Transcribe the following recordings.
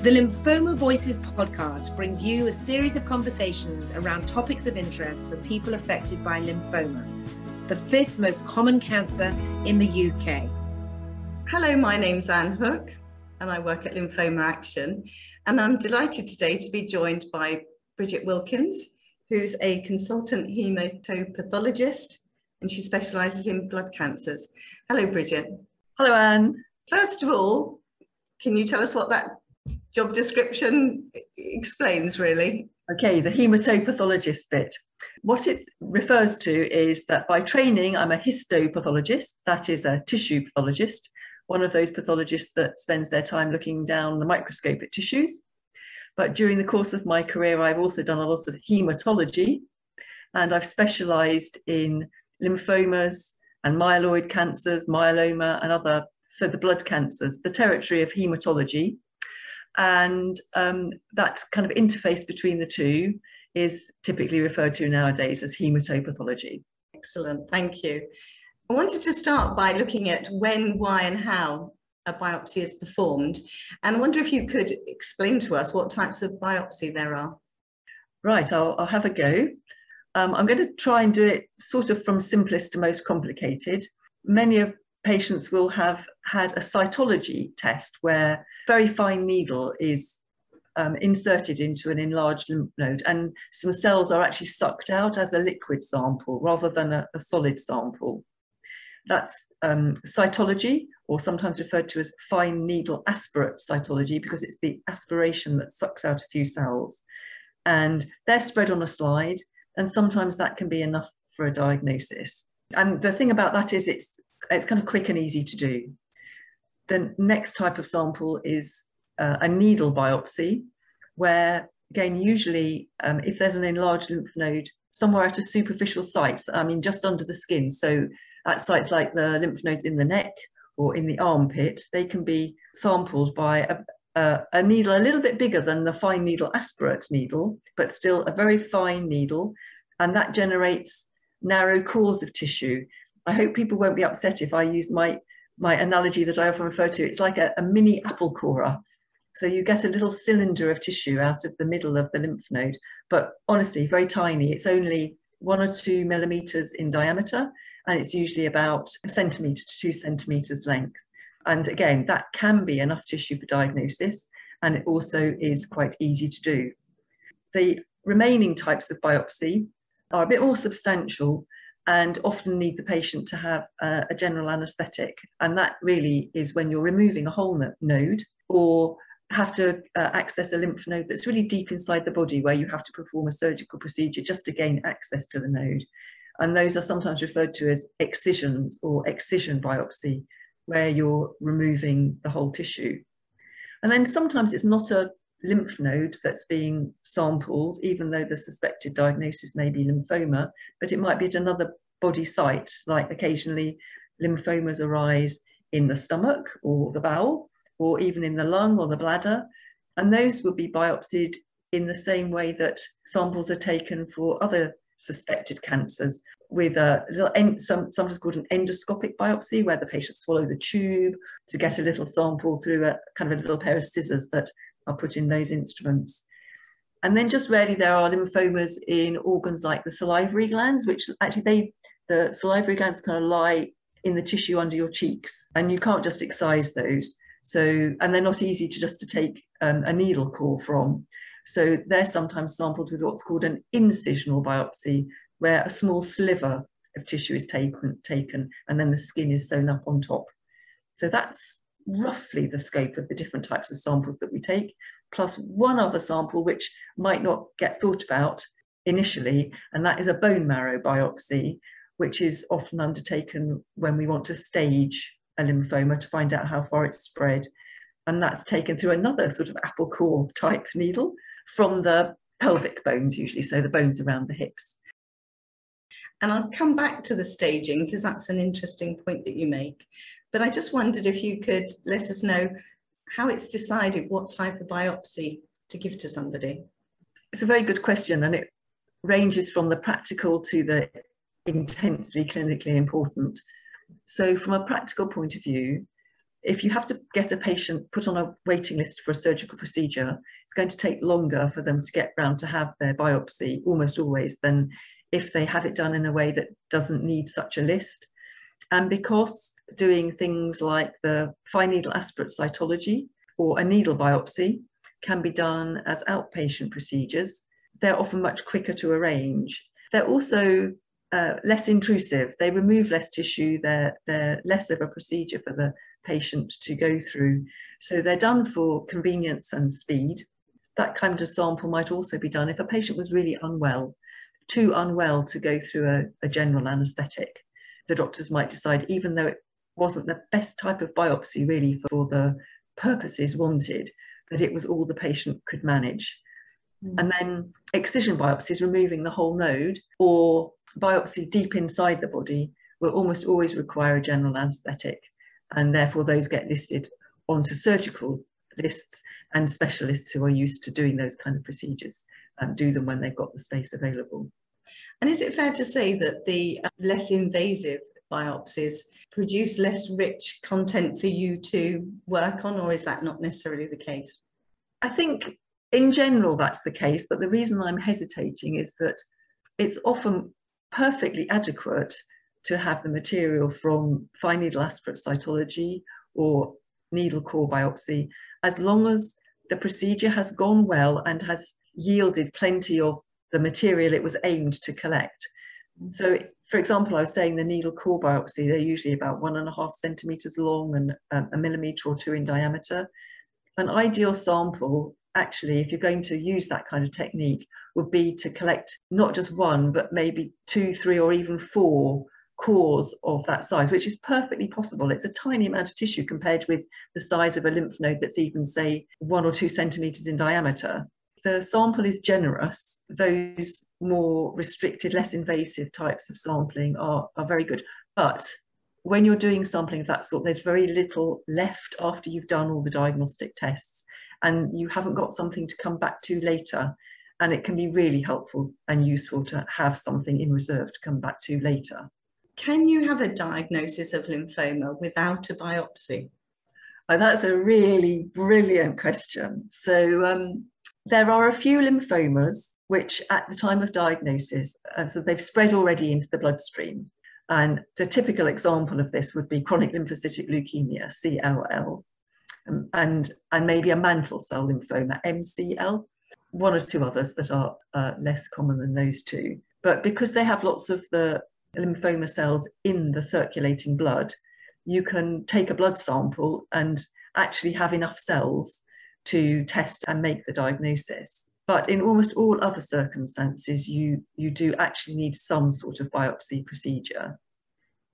The Lymphoma Voices podcast brings you a series of conversations around topics of interest for people affected by lymphoma, the fifth most common cancer in the UK. Hello, my name's Anne Hook, and I work at Lymphoma Action. And I'm delighted today to be joined by Bridget Wilkins, who's a consultant hematopathologist, and she specialises in blood cancers. Hello, Bridget. Hello, Anne. First of all, can you tell us what that job description explains really. Okay, the hematopathologist bit. What it refers to is that by training, I'm a histopathologist, that is a tissue pathologist, one of those pathologists that spends their time looking down the microscope at tissues. But during the course of my career, I've also done a lot of hematology, and I've specialised in lymphomas and myeloid cancers, myeloma, and other, so the blood cancers, the territory of hematology and um, that kind of interface between the two is typically referred to nowadays as hematopathology. Excellent, thank you. I wanted to start by looking at when, why, and how a biopsy is performed. And I wonder if you could explain to us what types of biopsy there are. Right, I'll, I'll have a go. Um, I'm going to try and do it sort of from simplest to most complicated. Many of patients will have had a cytology test where very fine needle is um, inserted into an enlarged lymph node and some cells are actually sucked out as a liquid sample rather than a, a solid sample. That's um, cytology, or sometimes referred to as fine needle aspirate cytology, because it's the aspiration that sucks out a few cells. And they're spread on a slide, and sometimes that can be enough for a diagnosis. And the thing about that is it's it's kind of quick and easy to do. The next type of sample is uh, a needle biopsy, where again, usually um, if there's an enlarged lymph node somewhere at a superficial site, I mean, just under the skin, so at sites like the lymph nodes in the neck or in the armpit, they can be sampled by a, a, a needle a little bit bigger than the fine needle aspirate needle, but still a very fine needle, and that generates narrow cores of tissue. I hope people won't be upset if I use my, my analogy that I often refer to. It's like a, a mini apple corer. So you get a little cylinder of tissue out of the middle of the lymph node, but honestly, very tiny. It's only one or two millimeters in diameter, and it's usually about a centimeter to two centimeters length. And again, that can be enough tissue for diagnosis, and it also is quite easy to do. The remaining types of biopsy are a bit more substantial and often need the patient to have a, a general anaesthetic. And that really is when you're removing a whole node or have to uh, access a lymph node that's really deep inside the body where you have to perform a surgical procedure just to gain access to the node. And those are sometimes referred to as excisions or excision biopsy, where you're removing the whole tissue. And then sometimes it's not a lymph node that's being sampled, even though the suspected diagnosis may be lymphoma, but it might be at another body site, like occasionally lymphomas arise in the stomach or the bowel, or even in the lung or the bladder. And those will be biopsied in the same way that samples are taken for other suspected cancers with a little en- some, sometimes called an endoscopic biopsy where the patient swallows a tube to get a little sample through a kind of a little pair of scissors that are put in those instruments. And then just rarely there are lymphomas in organs like the salivary glands, which actually they, the salivary glands kind of lie in the tissue under your cheeks and you can't just excise those. So, and they're not easy to just to take um, a needle core from. So they're sometimes sampled with what's called an incisional biopsy, where a small sliver of tissue is taken, taken and then the skin is sewn up on top. So that's roughly the scope of the different types of samples that we take, plus one other sample which might not get thought about initially, and that is a bone marrow biopsy, which is often undertaken when we want to stage a lymphoma to find out how far it's spread. And that's taken through another sort of apple core type needle from the pelvic bones, usually, so the bones around the hips. And I'll come back to the staging because that's an interesting point that you make. But I just wondered if you could let us know how it's decided what type of biopsy to give to somebody. It's a very good question, and it ranges from the practical to the intensely clinically important. So, from a practical point of view, if you have to get a patient put on a waiting list for a surgical procedure, it's going to take longer for them to get round to have their biopsy, almost always, than if they have it done in a way that doesn't need such a list. And because doing things like the fine needle aspirate cytology or a needle biopsy can be done as outpatient procedures, they're often much quicker to arrange. They're also uh, less intrusive. They remove less tissue. They're, they're less of a procedure for the patient to go through. So they're done for convenience and speed. That kind of sample might also be done if a patient was really unwell, too unwell to go through a, a general anaesthetic. The doctors might decide, even though it wasn't the best type of biopsy really for the purposes wanted, that it was all the patient could manage. Mm. And then excision biopsies, removing the whole node, or biopsy deep inside the body, will almost always require a general anaesthetic. And therefore, those get listed onto surgical lists, and specialists who are used to doing those kind of procedures um, do them when they've got the space available. And is it fair to say that the uh, less invasive biopsies produce less rich content for you to work on, or is that not necessarily the case? I think in general that's the case, but the reason I'm hesitating is that it's often perfectly adequate to have the material from fine needle aspirate cytology or needle core biopsy, as long as the procedure has gone well and has yielded plenty of the material it was aimed to collect. So, for example, I was saying the needle core biopsy, they're usually about one and a half centimeters long and um, a millimeter or two in diameter. An ideal sample, actually, if you're going to use that kind of technique, would be to collect not just one, but maybe two, three, or even four cores of that size, which is perfectly possible. It's a tiny amount of tissue compared with the size of a lymph node that's even, say, one or two centimeters in diameter. The sample is generous. Those more restricted, less invasive types of sampling are, are very good. But when you're doing sampling of that sort, there's very little left after you've done all the diagnostic tests and you haven't got something to come back to later. And it can be really helpful and useful to have something in reserve to come back to later. Can you have a diagnosis of lymphoma without a biopsy? Oh, that's a really brilliant question. So, um, there are a few lymphomas which, at the time of diagnosis, uh, so they've spread already into the bloodstream. And the typical example of this would be chronic lymphocytic leukemia, CLL, um, and, and maybe a mantle cell lymphoma, MCL, one or two others that are uh, less common than those two. But because they have lots of the lymphoma cells in the circulating blood, you can take a blood sample and actually have enough cells to test and make the diagnosis. But in almost all other circumstances, you, you do actually need some sort of biopsy procedure.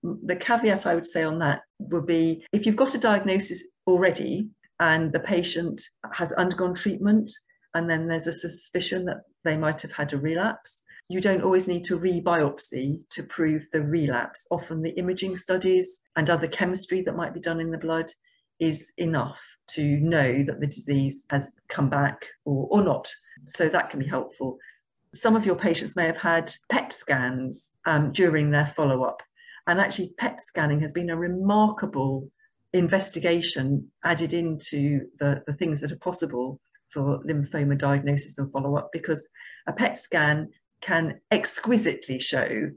The caveat I would say on that would be if you've got a diagnosis already and the patient has undergone treatment and then there's a suspicion that they might have had a relapse, you don't always need to re-biopsy to prove the relapse. Often the imaging studies and other chemistry that might be done in the blood is enough to know that the disease has come back or, or not. So that can be helpful. Some of your patients may have had PET scans um, during their follow up. And actually, PET scanning has been a remarkable investigation added into the, the things that are possible for lymphoma diagnosis and follow up because a PET scan can exquisitely show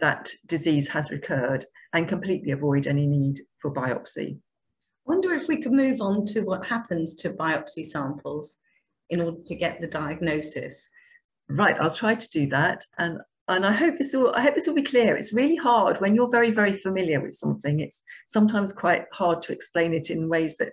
that disease has recurred and completely avoid any need for biopsy wonder if we could move on to what happens to biopsy samples in order to get the diagnosis. Right, I'll try to do that. And and I hope this will I hope this will be clear. It's really hard when you're very, very familiar with something. It's sometimes quite hard to explain it in ways that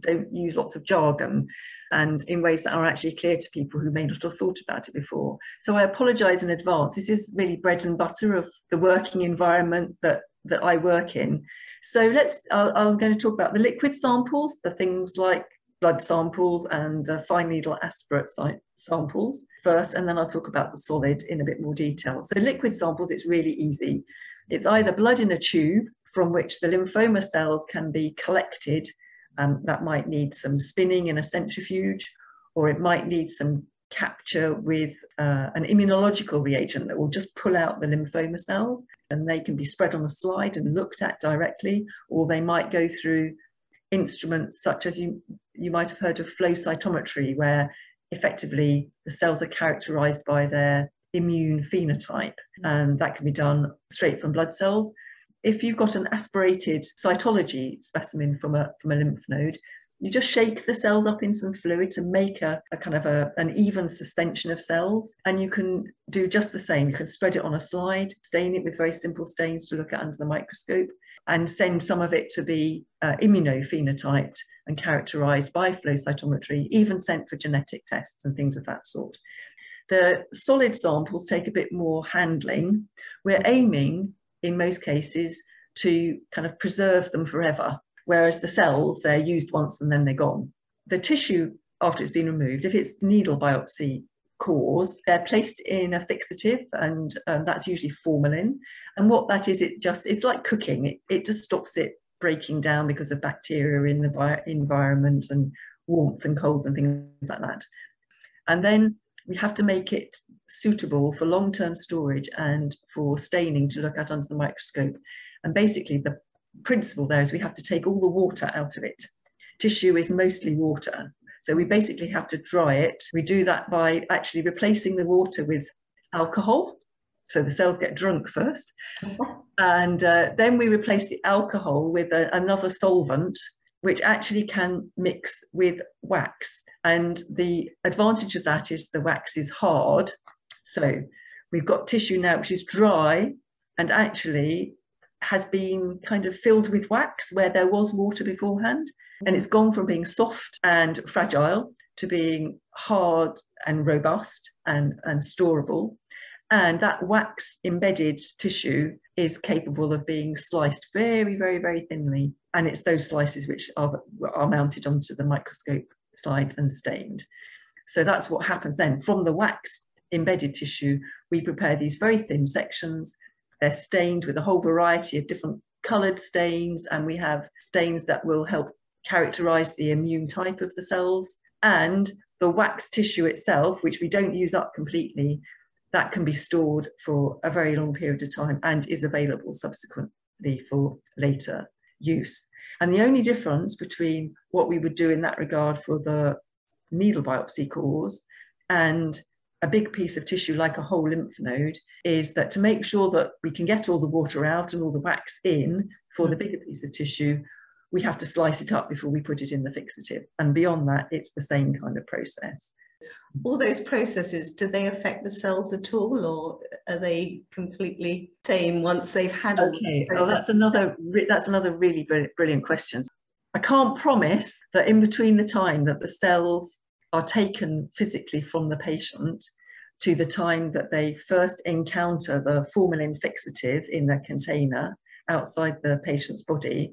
don't use lots of jargon and in ways that are actually clear to people who may not have thought about it before. So I apologize in advance. This is really bread and butter of the working environment that that I work in. So let's, uh, I'm going to talk about the liquid samples, the things like blood samples and the fine needle aspirate samples first, and then I'll talk about the solid in a bit more detail. So liquid samples, it's really easy. It's either blood in a tube from which the lymphoma cells can be collected. Um, that might need some spinning in a centrifuge, or it might need some capture with uh, an immunological reagent that will just pull out the lymphoma cells and they can be spread on a slide and looked at directly, or they might go through instruments such as you, you might have heard of flow cytometry, where effectively the cells are characterized by their immune phenotype, and that can be done straight from blood cells. If you've got an aspirated cytology specimen from a, from a lymph node, you just shake the cells up in some fluid to make a, a kind of a, an even suspension of cells. And you can do just the same. You can spread it on a slide, stain it with very simple stains to look at under the microscope, and send some of it to be uh, immunophenotyped and characterized by flow cytometry, even sent for genetic tests and things of that sort. The solid samples take a bit more handling. We're aiming, in most cases, to kind of preserve them forever whereas the cells, they're used once and then they're gone. The tissue, after it's been removed, if it's needle biopsy cores, they're placed in a fixative and um, that's usually formalin. And what that is, it just, it's like cooking. It, it just stops it breaking down because of bacteria in the environment and warmth and cold and things like that. And then we have to make it suitable for long-term storage and for staining to look at under the microscope. And basically the principle there is we have to take all the water out of it. Tissue is mostly water. So we basically have to dry it. We do that by actually replacing the water with alcohol. So the cells get drunk first. and uh, then we replace the alcohol with a, another solvent, which actually can mix with wax. And the advantage of that is the wax is hard. So we've got tissue now which is dry and actually has been kind of filled with wax where there was water beforehand. And it's gone from being soft and fragile to being hard and robust and, and storable. And that wax embedded tissue is capable of being sliced very, very, very thinly. And it's those slices which are, are mounted onto the microscope slides and stained. So that's what happens then. From the wax embedded tissue, we prepare these very thin sections they're stained with a whole variety of different coloured stains, and we have stains that will help characterize the immune type of the cells. And the wax tissue itself, which we don't use up completely, that can be stored for a very long period of time and is available subsequently for later use. And the only difference between what we would do in that regard for the needle biopsy cores and a big piece of tissue like a whole lymph node is that to make sure that we can get all the water out and all the wax in for the mm. bigger piece of tissue, we have to slice it up before we put it in the fixative. And beyond that, it's the same kind of process. All those processes, do they affect the cells at all or are they completely same once they've had okay. Well, that's another, that's another really brilliant question. I can't promise that in between the time that the cells are taken physically from the patient to the time that they first encounter the formalin fixative in the container outside the patient's body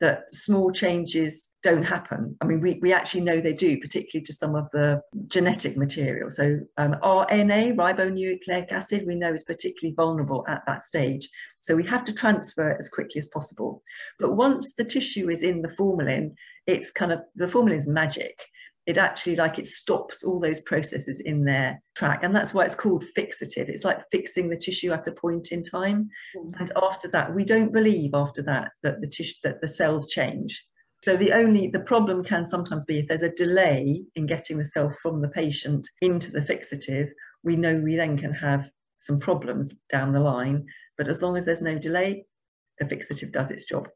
that small changes don't happen. I mean, we, we actually know they do, particularly to some of the genetic material. So um, RNA, ribonucleic acid, we know is particularly vulnerable at that stage. So we have to transfer it as quickly as possible. But once the tissue is in the formalin, it's kind of, the formalin is magic it actually like it stops all those processes in their track. And that's why it's called fixative. It's like fixing the tissue at a point in time. Mm. and after that we don't believe after that that the tissue that the cells change. So the only the problem can sometimes be if there's a delay in getting the cell from the patient into the fixative we know we then can have some problems down the line. But as long as there's no delay the fixative does its job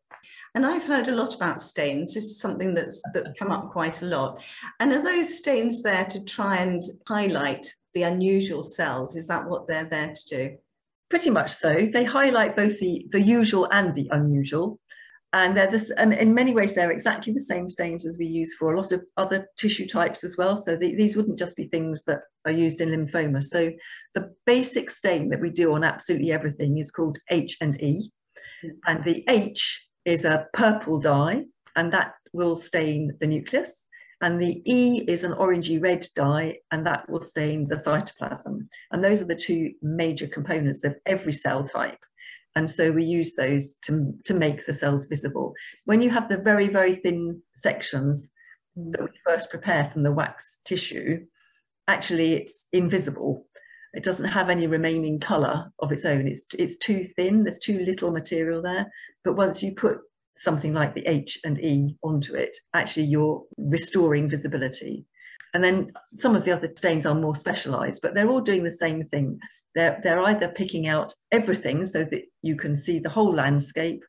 and I've heard a lot about stains. This is something that's that's come up quite a lot. And are those stains there to try and highlight the unusual cells? Is that what they're there to do? Pretty much so. They highlight both the, the usual and the unusual. And they're this, and in many ways, they're exactly the same stains as we use for a lot of other tissue types as well. So the, these wouldn't just be things that are used in lymphoma. So the basic stain that we do on absolutely everything is called H and E. Hmm. And the H is a purple dye, and that will stain the nucleus. And the E is an orangey red dye, and that will stain the cytoplasm. And those are the two major components of every cell type. And so we use those to, to make the cells visible. When you have the very, very thin sections that we first prepare from the wax tissue, actually it's invisible. It doesn't have any remaining colour of its own. It's, it's too thin, there's too little material there. But once you put something like the H and E onto it, actually you're restoring visibility. And then some of the other stains are more specialized, but they're all doing the same thing. They're, they're either picking out everything so that you can see the whole landscape,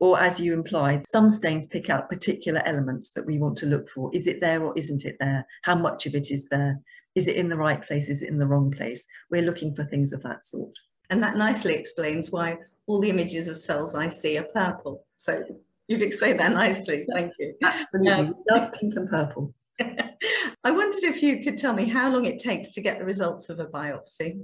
or as you implied, some stains pick out particular elements that we want to look for. Is it there or isn't it there? How much of it is there? Is it in the right place? Is it in the wrong place? We're looking for things of that sort. And that nicely explains why all the images of cells I see are purple. So you've explained that nicely. Thank you. Absolutely. Um, love pink and purple. I wondered if you could tell me how long it takes to get the results of a biopsy.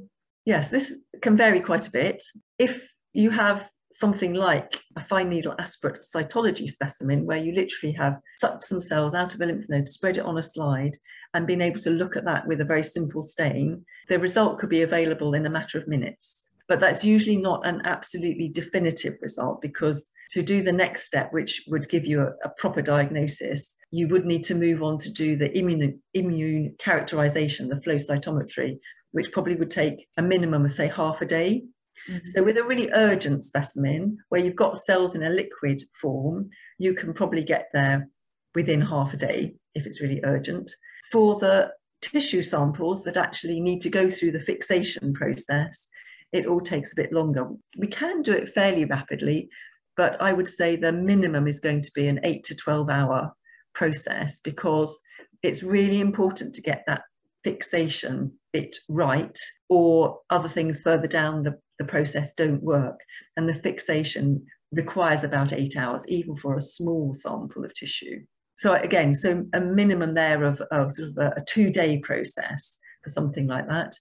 Yes, this can vary quite a bit. If you have something like a fine needle aspirate cytology specimen, where you literally have sucked some cells out of a lymph node, spread it on a slide, and been able to look at that with a very simple stain, the result could be available in a matter of minutes. But that's usually not an absolutely definitive result because to do the next step, which would give you a, a proper diagnosis, you would need to move on to do the immune, immune characterization, the flow cytometry, which probably would take a minimum of, say, half a day. Mm-hmm. So, with a really urgent specimen where you've got cells in a liquid form, you can probably get there within half a day if it's really urgent. For the tissue samples that actually need to go through the fixation process, it all takes a bit longer. We can do it fairly rapidly, but I would say the minimum is going to be an 8 to 12 hour process because it's really important to get that fixation bit right or other things further down the, the process don't work and the fixation requires about eight hours even for a small sample of tissue so again so a minimum there of, of sort of a, a two day process for something like that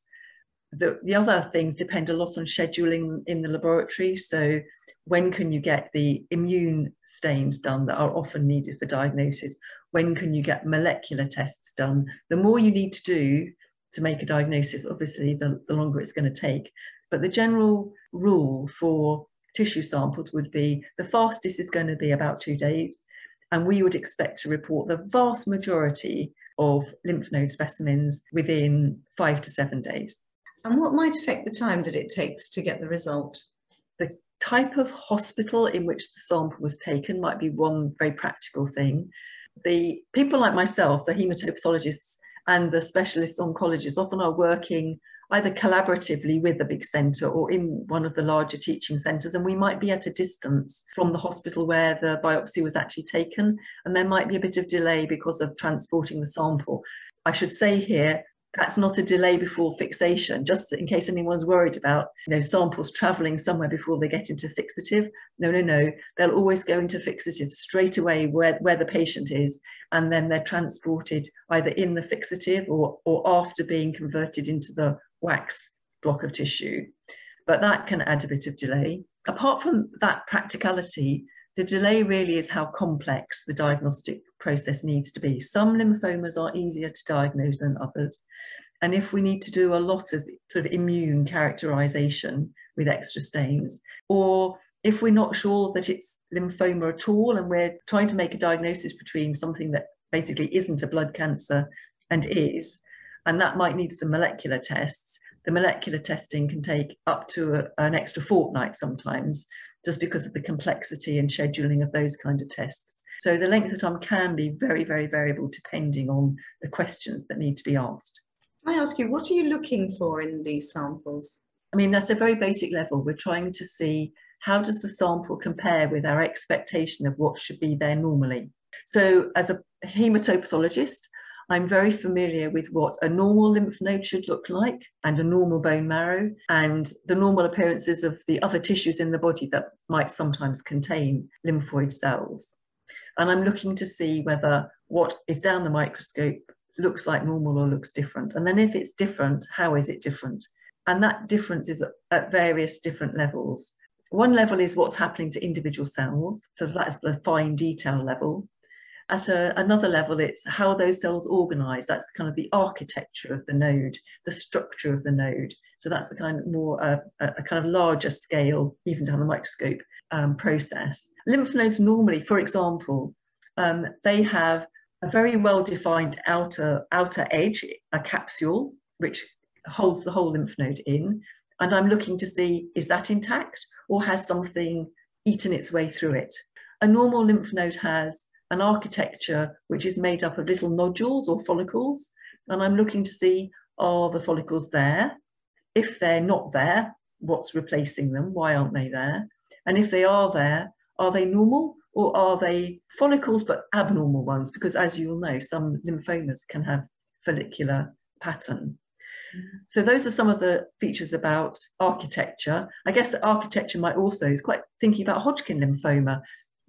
the, the other things depend a lot on scheduling in the laboratory so when can you get the immune stains done that are often needed for diagnosis? When can you get molecular tests done? The more you need to do to make a diagnosis, obviously, the, the longer it's going to take. But the general rule for tissue samples would be the fastest is going to be about two days. And we would expect to report the vast majority of lymph node specimens within five to seven days. And what might affect the time that it takes to get the result? The type of hospital in which the sample was taken might be one very practical thing. The people like myself, the hematopathologists and the specialist oncologists, often are working either collaboratively with a big centre or in one of the larger teaching centres, and we might be at a distance from the hospital where the biopsy was actually taken, and there might be a bit of delay because of transporting the sample. I should say here that's not a delay before fixation, just in case anyone's worried about you know samples traveling somewhere before they get into fixative. No, no, no. They'll always go into fixative straight away where, where the patient is, and then they're transported either in the fixative or, or after being converted into the wax block of tissue. But that can add a bit of delay. Apart from that practicality, the delay really is how complex the diagnostic process needs to be. Some lymphomas are easier to diagnose than others. And if we need to do a lot of sort of immune characterization with extra stains, or if we're not sure that it's lymphoma at all and we're trying to make a diagnosis between something that basically isn't a blood cancer and is, and that might need some molecular tests, the molecular testing can take up to a, an extra fortnight sometimes, just because of the complexity and scheduling of those kind of tests. So the length of time can be very, very variable depending on the questions that need to be asked. Can I ask you, what are you looking for in these samples? I mean, at a very basic level, we're trying to see how does the sample compare with our expectation of what should be there normally. So as a hematopathologist, I'm very familiar with what a normal lymph node should look like and a normal bone marrow and the normal appearances of the other tissues in the body that might sometimes contain lymphoid cells. And I'm looking to see whether what is down the microscope looks like normal or looks different. And then if it's different, how is it different? And that difference is at various different levels. One level is what's happening to individual cells. So that's the fine detail level. At a, another level, it's how those cells organize. That's kind of the architecture of the node, the structure of the node. So that's the kind of more uh, a kind of larger scale, even down the microscope um, process. Lymph nodes normally, for example, um, they have a very well-defined outer outer edge, a capsule, which holds the whole lymph node in. And I'm looking to see, is that intact or has something eaten its way through it? a normal lymph node has an architecture which is made up of little nodules or follicles. And I'm looking to see are the follicles there? If they're not there, what's replacing them? Why aren't they there? And if they are there, are they normal or are they follicles but abnormal ones? Because as you will know, some lymphomas can have follicular pattern. Mm-hmm. So those are some of the features about architecture. I guess that architecture might also is quite thinking about Hodgkin lymphoma.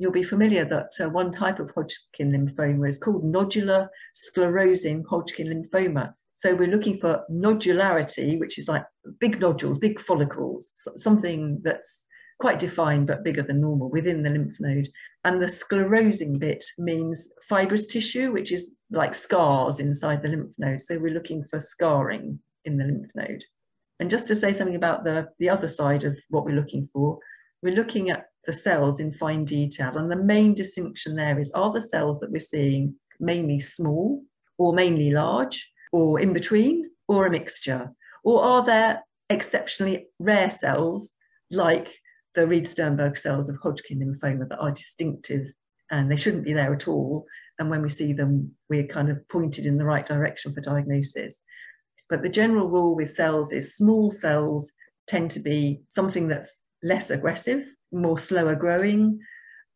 You'll be familiar that uh, one type of Hodgkin lymphoma is called nodular sclerosing Hodgkin lymphoma. So we're looking for nodularity, which is like big nodules, big follicles, something that's quite defined but bigger than normal within the lymph node. And the sclerosing bit means fibrous tissue, which is like scars inside the lymph node. So we're looking for scarring in the lymph node. And just to say something about the, the other side of what we're looking for, we're looking at the cells in fine detail. And the main distinction there is, are the cells that we're seeing mainly small or mainly large or in between or a mixture? Or are there exceptionally rare cells like the Reed-Sternberg cells of Hodgkin lymphoma that are distinctive and they shouldn't be there at all. And when we see them, we're kind of pointed in the right direction for diagnosis. But the general rule with cells is small cells tend to be something that's less aggressive, more slower growing,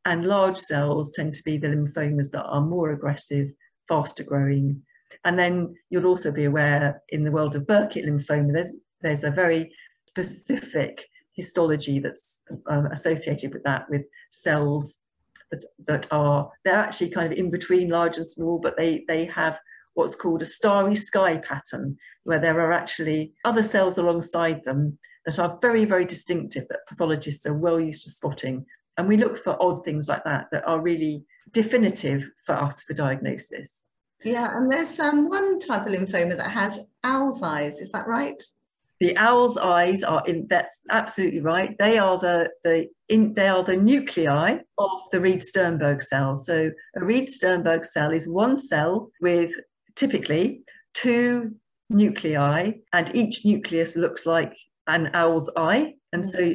and large cells tend to be the lymphomas that are more aggressive, faster growing. And then you'll also be aware in the world of Burkitt lymphoma, there's, there's a very specific histology that's um, associated with that, with cells that, that are, they're actually kind of in between large and small, but they, they have what's called a starry sky pattern, where there are actually other cells alongside them that are very, very distinctive that pathologists are well used to spotting. And we look for odd things like that that are really definitive for us for diagnosis. Yeah, and there's um, one type of lymphoma that has owl's eyes, is that right? The owl's eyes are in. That's absolutely right. They are the the in, they are the nuclei of the Reed-Sternberg cell. So a Reed-Sternberg cell is one cell with typically two nuclei, and each nucleus looks like an owl's eye. And mm. so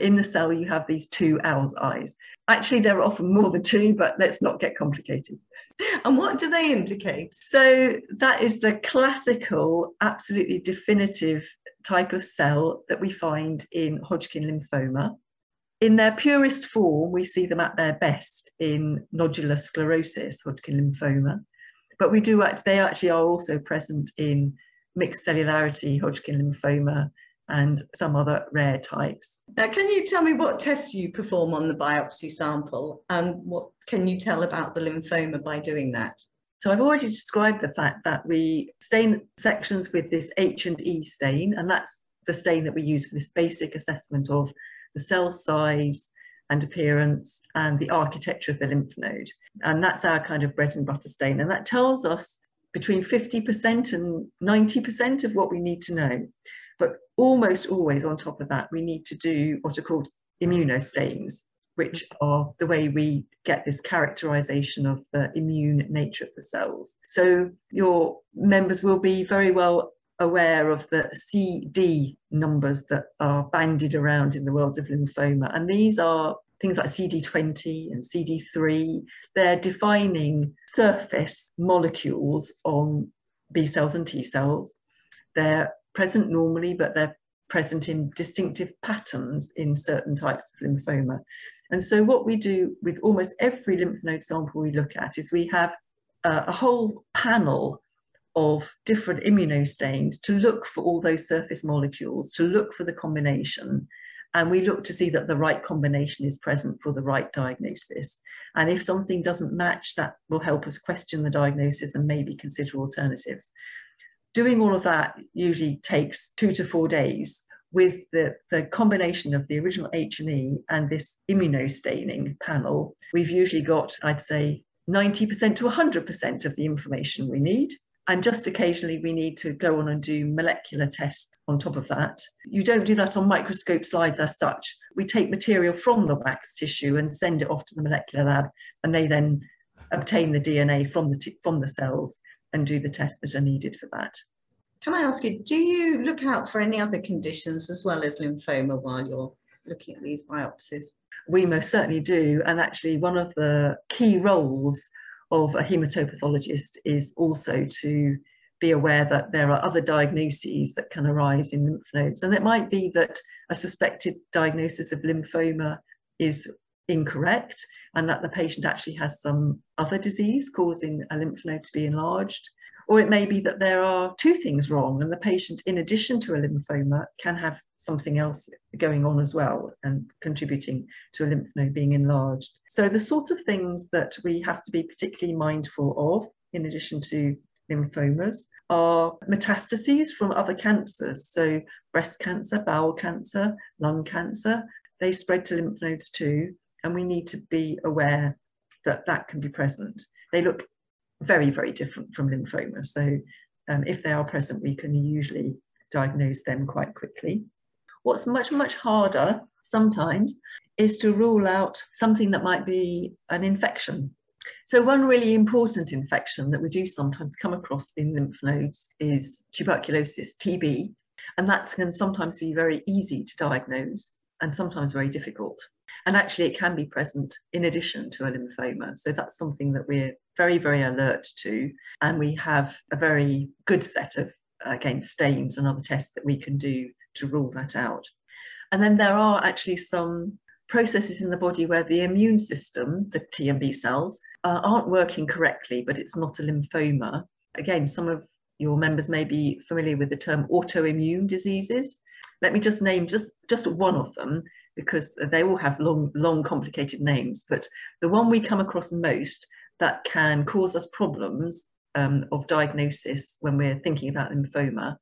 in the cell, you have these two owl's eyes. Actually, there are often more than two, but let's not get complicated. And what do they indicate? So that is the classical, absolutely definitive type of cell that we find in Hodgkin lymphoma. In their purest form, we see them at their best in nodular sclerosis, Hodgkin lymphoma. But we do act, they actually are also present in mixed cellularity, Hodgkin lymphoma, and some other rare types. Now, can you tell me what tests you perform on the biopsy sample and what can you tell about the lymphoma by doing that? So I've already described the fact that we stain sections with this H and E stain, and that's the stain that we use for this basic assessment of the cell size and appearance and the architecture of the lymph node. And that's our kind of bread and butter stain. And that tells us between 50% and 90% of what we need to know. But almost always on top of that, we need to do what are called immunostains which are the way we get this characterization of the immune nature of the cells. So your members will be very well aware of the CD numbers that are bandied around in the world of lymphoma. And these are things like CD20 and CD3. They're defining surface molecules on B cells and T cells. They're present normally, but they're present in distinctive patterns in certain types of lymphoma. And so what we do with almost every lymph node sample we look at is we have uh, a whole panel of different immunostains to look for all those surface molecules, to look for the combination. And we look to see that the right combination is present for the right diagnosis. And if something doesn't match, that will help us question the diagnosis and maybe consider alternatives. Doing all of that usually takes two to four days with the, the combination of the original H&E and this immunostaining panel, we've usually got, I'd say, 90% to 100% of the information we need. And just occasionally we need to go on and do molecular tests on top of that. You don't do that on microscope slides as such. We take material from the wax tissue and send it off to the molecular lab, and they then obtain the DNA from the, from the cells and do the tests that are needed for that. Can I ask you, do you look out for any other conditions as well as lymphoma while you're looking at these biopsies? We most certainly do. And actually, one of the key roles of a hematopathologist is also to be aware that there are other diagnoses that can arise in lymph nodes. And it might be that a suspected diagnosis of lymphoma is incorrect and that the patient actually has some other disease causing a lymph node to be enlarged. Or it may be that there are two things wrong and the patient, in addition to a lymphoma, can have something else going on as well and contributing to a lymph node being enlarged. So the sort of things that we have to be particularly mindful of, in addition to lymphomas, are metastases from other cancers. So breast cancer, bowel cancer, lung cancer, they spread to lymph nodes too. And we need to be aware that that can be present. They look very, very different from lymphoma. So um, if they are present, we can usually diagnose them quite quickly. What's much, much harder sometimes is to rule out something that might be an infection. So one really important infection that we do sometimes come across in lymph nodes is tuberculosis, TB, and that can sometimes be very easy to diagnose and sometimes very difficult. And actually, it can be present in addition to a lymphoma. So that's something that we're very, very alert to. And we have a very good set of, again, stains and other tests that we can do to rule that out. And then there are actually some processes in the body where the immune system, the T and B cells, uh, aren't working correctly, but it's not a lymphoma. Again, some of your members may be familiar with the term autoimmune diseases. Let me just name just, just one of them because they all have long, long, complicated names. But the one we come across most that can cause us problems um, of diagnosis when we're thinking about lymphoma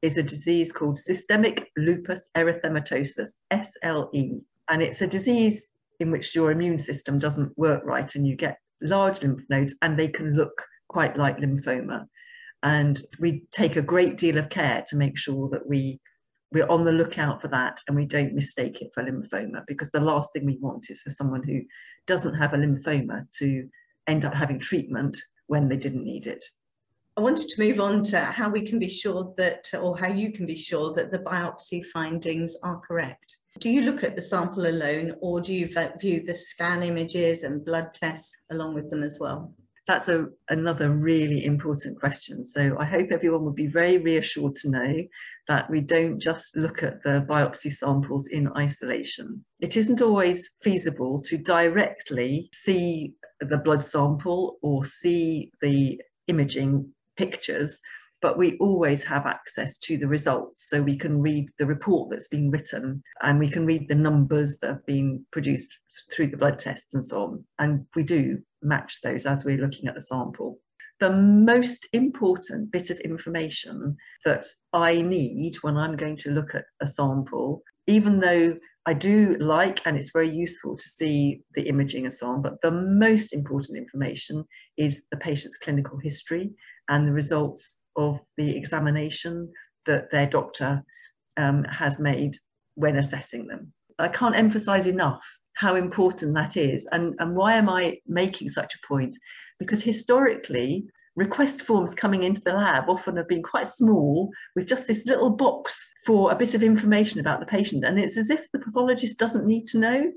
is a disease called systemic lupus erythematosus, SLE. And it's a disease in which your immune system doesn't work right and you get large lymph nodes and they can look quite like lymphoma. And we take a great deal of care to make sure that we we're on the lookout for that and we don't mistake it for lymphoma because the last thing we want is for someone who doesn't have a lymphoma to end up having treatment when they didn't need it. I wanted to move on to how we can be sure that, or how you can be sure that the biopsy findings are correct. Do you look at the sample alone or do you view the scan images and blood tests along with them as well? That's a, another really important question. So I hope everyone will be very reassured to know that we don't just look at the biopsy samples in isolation. It isn't always feasible to directly see the blood sample or see the imaging pictures but we always have access to the results. So we can read the report that's been written and we can read the numbers that have been produced through the blood tests and so on. And we do match those as we're looking at the sample. The most important bit of information that I need when I'm going to look at a sample, even though I do like and it's very useful to see the imaging and so on, but the most important information is the patient's clinical history and the results of the examination that their doctor um, has made when assessing them. I can't emphasize enough how important that is. And, and why am I making such a point? Because historically, request forms coming into the lab often have been quite small with just this little box for a bit of information about the patient. And it's as if the pathologist doesn't need to know.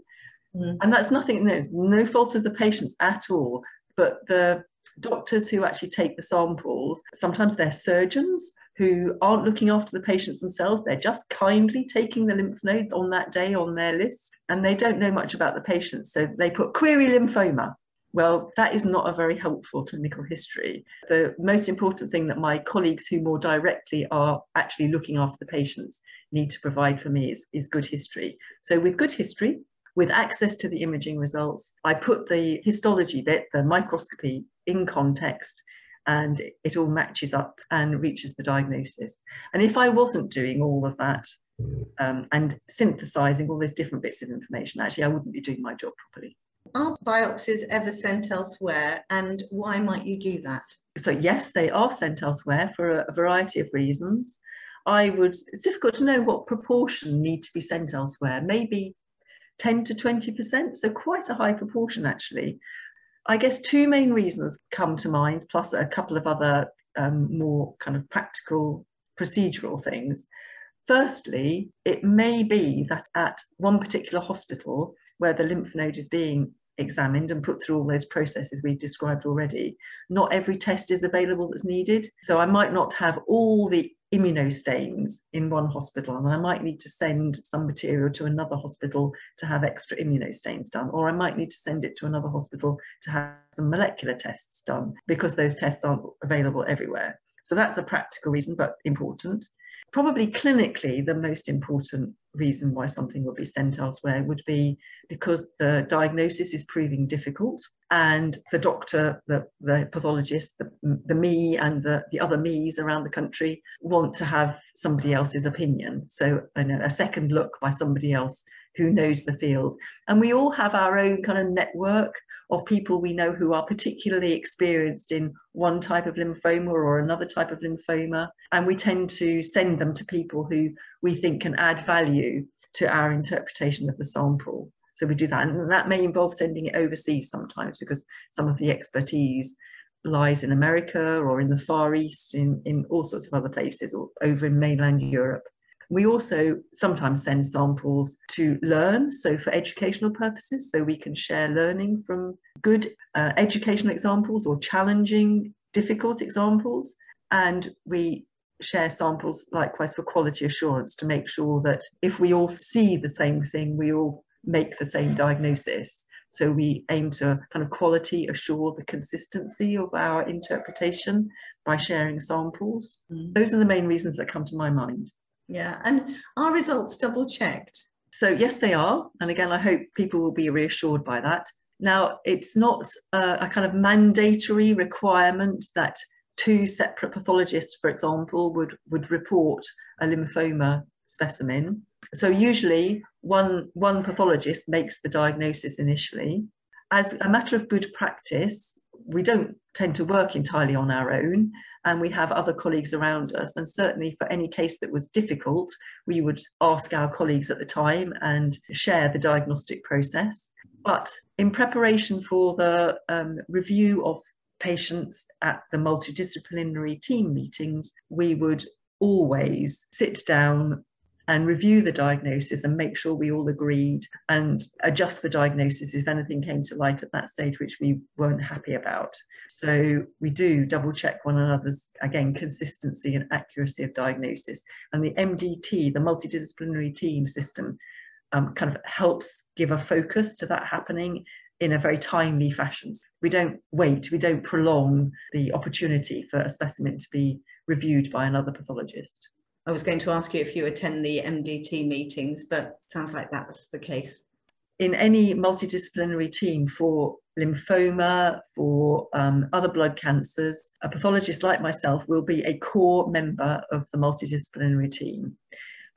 Mm. And that's nothing, no, no fault of the patients at all. But the doctors who actually take the samples, sometimes they're surgeons who aren't looking after the patients themselves. They're just kindly taking the lymph node on that day on their list, and they don't know much about the patient. So they put query lymphoma. Well, that is not a very helpful clinical history. The most important thing that my colleagues who more directly are actually looking after the patients need to provide for me is, is good history. So with good history, with access to the imaging results, I put the histology bit, the microscopy in context and it all matches up and reaches the diagnosis. And if I wasn't doing all of that um, and synthesizing all those different bits of information, actually, I wouldn't be doing my job properly. Are biopsies ever sent elsewhere and why might you do that? So, yes, they are sent elsewhere for a, a variety of reasons. I would, it's difficult to know what proportion need to be sent elsewhere, maybe 10 to 20%, so quite a high proportion actually. I guess two main reasons come to mind, plus a couple of other um, more kind of practical procedural things. Firstly, it may be that at one particular hospital, where the lymph node is being examined and put through all those processes we've described already, not every test is available that's needed. So I might not have all the immunostains in one hospital and I might need to send some material to another hospital to have extra immunostains done or I might need to send it to another hospital to have some molecular tests done because those tests aren't available everywhere. So that's a practical reason but important. Probably clinically the most important reason why something would be sent elsewhere would be because the diagnosis is proving difficult and the doctor, the, the pathologist, the, the me and the, the other me's around the country want to have somebody else's opinion. So you know, a second look by somebody else who knows the field. And we all have our own kind of network of people we know who are particularly experienced in one type of lymphoma or another type of lymphoma. And we tend to send them to people who we think can add value to our interpretation of the sample. So we do that. And that may involve sending it overseas sometimes because some of the expertise lies in America or in the Far East, in, in all sorts of other places, or over in mainland Europe. We also sometimes send samples to learn, so for educational purposes, so we can share learning from good uh, educational examples or challenging, difficult examples. And we share samples likewise for quality assurance to make sure that if we all see the same thing, we all make the same diagnosis. So we aim to kind of quality assure the consistency of our interpretation by sharing samples. Mm. Those are the main reasons that come to my mind. Yeah, and are results double checked? So, yes, they are. And again, I hope people will be reassured by that. Now, it's not a, a kind of mandatory requirement that two separate pathologists, for example, would, would report a lymphoma specimen. So usually one, one pathologist makes the diagnosis initially. As a matter of good practice, we don't tend to work entirely on our own and we have other colleagues around us. And certainly for any case that was difficult we would ask our colleagues at the time and share the diagnostic process. But in preparation for the um, review of patients at the multidisciplinary team meetings we would always sit down and review the diagnosis and make sure we all agreed and adjust the diagnosis if anything came to light at that stage which we weren't happy about. So we do double check one another's, again, consistency and accuracy of diagnosis. And the MDT, the multidisciplinary team system, um, kind of helps give a focus to that happening in a very timely fashion. We don't wait, we don't prolong the opportunity for a specimen to be reviewed by another pathologist. I was going to ask you if you attend the MDT meetings, but sounds like that's the case. In any multidisciplinary team for lymphoma, for um, other blood cancers, a pathologist like myself will be a core member of the multidisciplinary team.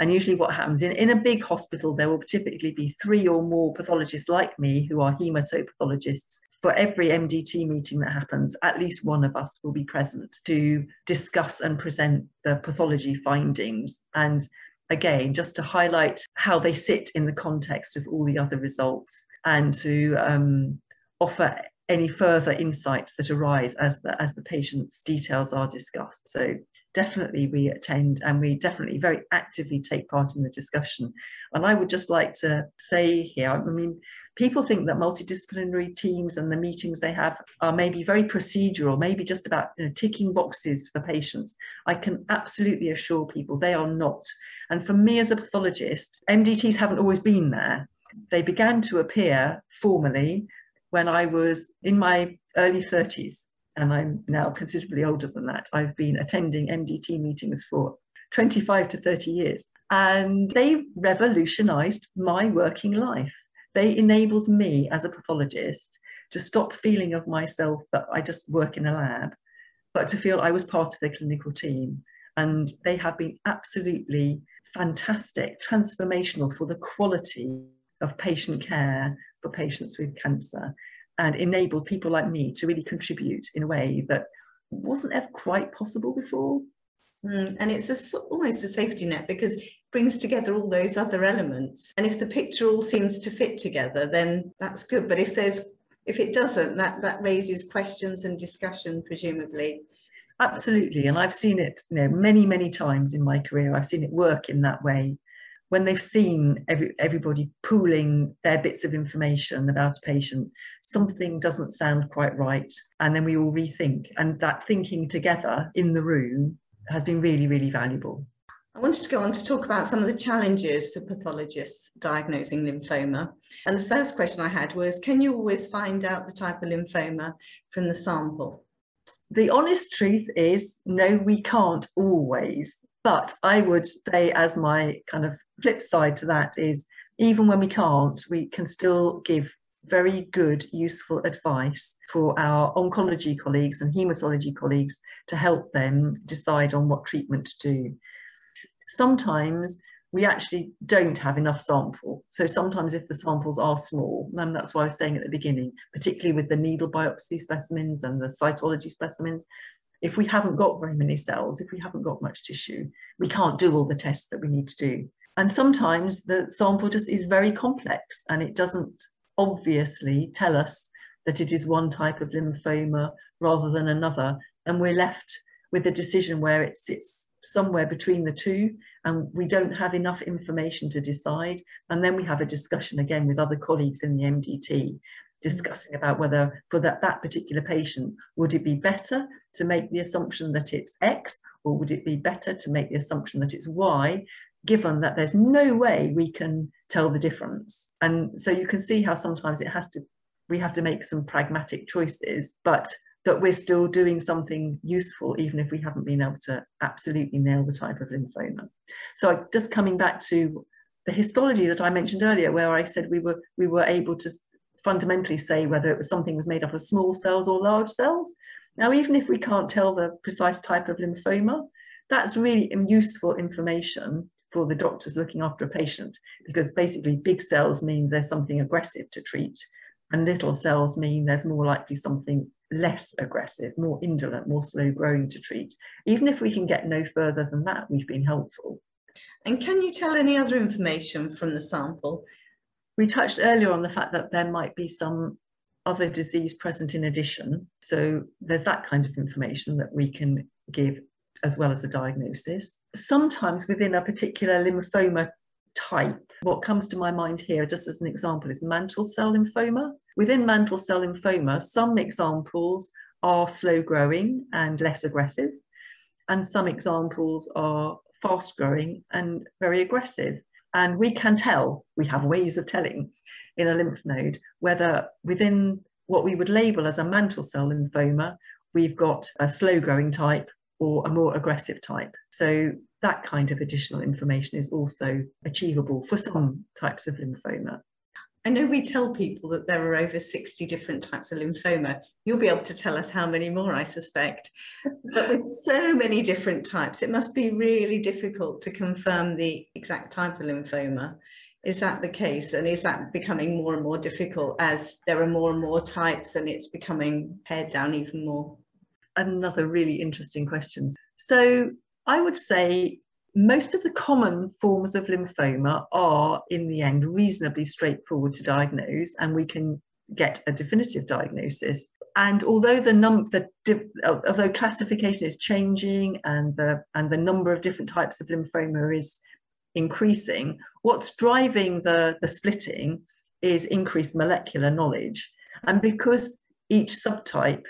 And usually, what happens in, in a big hospital, there will typically be three or more pathologists like me who are hematopathologists for every MDT meeting that happens, at least one of us will be present to discuss and present the pathology findings. And again, just to highlight how they sit in the context of all the other results and to um, offer any further insights that arise as the, as the patient's details are discussed. So definitely we attend and we definitely very actively take part in the discussion. And I would just like to say here, I mean, people think that multidisciplinary teams and the meetings they have are maybe very procedural, maybe just about you know, ticking boxes for patients. I can absolutely assure people they are not. And for me as a pathologist, MDTs haven't always been there. They began to appear formally when I was in my early 30s, and I'm now considerably older than that. I've been attending MDT meetings for 25 to 30 years, and they revolutionized my working life they enables me as a pathologist to stop feeling of myself that I just work in a lab, but to feel I was part of the clinical team. And they have been absolutely fantastic, transformational for the quality of patient care for patients with cancer and enabled people like me to really contribute in a way that wasn't ever quite possible before. Mm, and it's a, almost a safety net because it brings together all those other elements. And if the picture all seems to fit together, then that's good. But if there's if it doesn't, that that raises questions and discussion, presumably. Absolutely, and I've seen it, you know, many many times in my career. I've seen it work in that way, when they've seen every, everybody pooling their bits of information about a patient, something doesn't sound quite right. And then we all rethink. And that thinking together in the room has been really, really valuable. I wanted to go on to talk about some of the challenges for pathologists diagnosing lymphoma. And the first question I had was Can you always find out the type of lymphoma from the sample? The honest truth is, no, we can't always. But I would say, as my kind of flip side to that, is even when we can't, we can still give very good, useful advice for our oncology colleagues and haematology colleagues to help them decide on what treatment to do. Sometimes we actually don't have enough sample. So sometimes if the samples are small, and that's why I was saying at the beginning, particularly with the needle biopsy specimens and the cytology specimens, if we haven't got very many cells, if we haven't got much tissue, we can't do all the tests that we need to do. And sometimes the sample just is very complex and it doesn't obviously tell us that it is one type of lymphoma rather than another. And we're left with a decision where it sits somewhere between the two and we don't have enough information to decide. And then we have a discussion again with other colleagues in the MDT discussing about whether for that, that particular patient, would it be better to make the assumption that it's X or would it be better to make the assumption that it's Y, given that there's no way we can tell the difference. And so you can see how sometimes it has to, we have to make some pragmatic choices, but that we're still doing something useful, even if we haven't been able to absolutely nail the type of lymphoma. So just coming back to the histology that I mentioned earlier, where I said we were we were able to fundamentally say whether it was something was made up of small cells or large cells. Now, even if we can't tell the precise type of lymphoma, that's really useful information for the doctors looking after a patient because basically big cells mean there's something aggressive to treat and little cells mean there's more likely something less aggressive, more indolent, more slow growing to treat. Even if we can get no further than that, we've been helpful. And can you tell any other information from the sample we touched earlier on the fact that there might be some other disease present in addition. So there's that kind of information that we can give as well as a diagnosis. Sometimes within a particular lymphoma type, what comes to my mind here, just as an example, is mantle cell lymphoma. Within mantle cell lymphoma, some examples are slow growing and less aggressive, and some examples are fast growing and very aggressive. And we can tell, we have ways of telling in a lymph node whether within what we would label as a mantle cell lymphoma, we've got a slow growing type or a more aggressive type. So that kind of additional information is also achievable for some types of lymphoma. I know we tell people that there are over 60 different types of lymphoma. You'll be able to tell us how many more, I suspect. But with so many different types, it must be really difficult to confirm the exact type of lymphoma. Is that the case? And is that becoming more and more difficult as there are more and more types and it's becoming pared down even more? Another really interesting question. So I would say most of the common forms of lymphoma are, in the end, reasonably straightforward to diagnose, and we can get a definitive diagnosis. And although the num the although classification is changing and the and the number of different types of lymphoma is increasing, what's driving the, the splitting is increased molecular knowledge. And because each subtype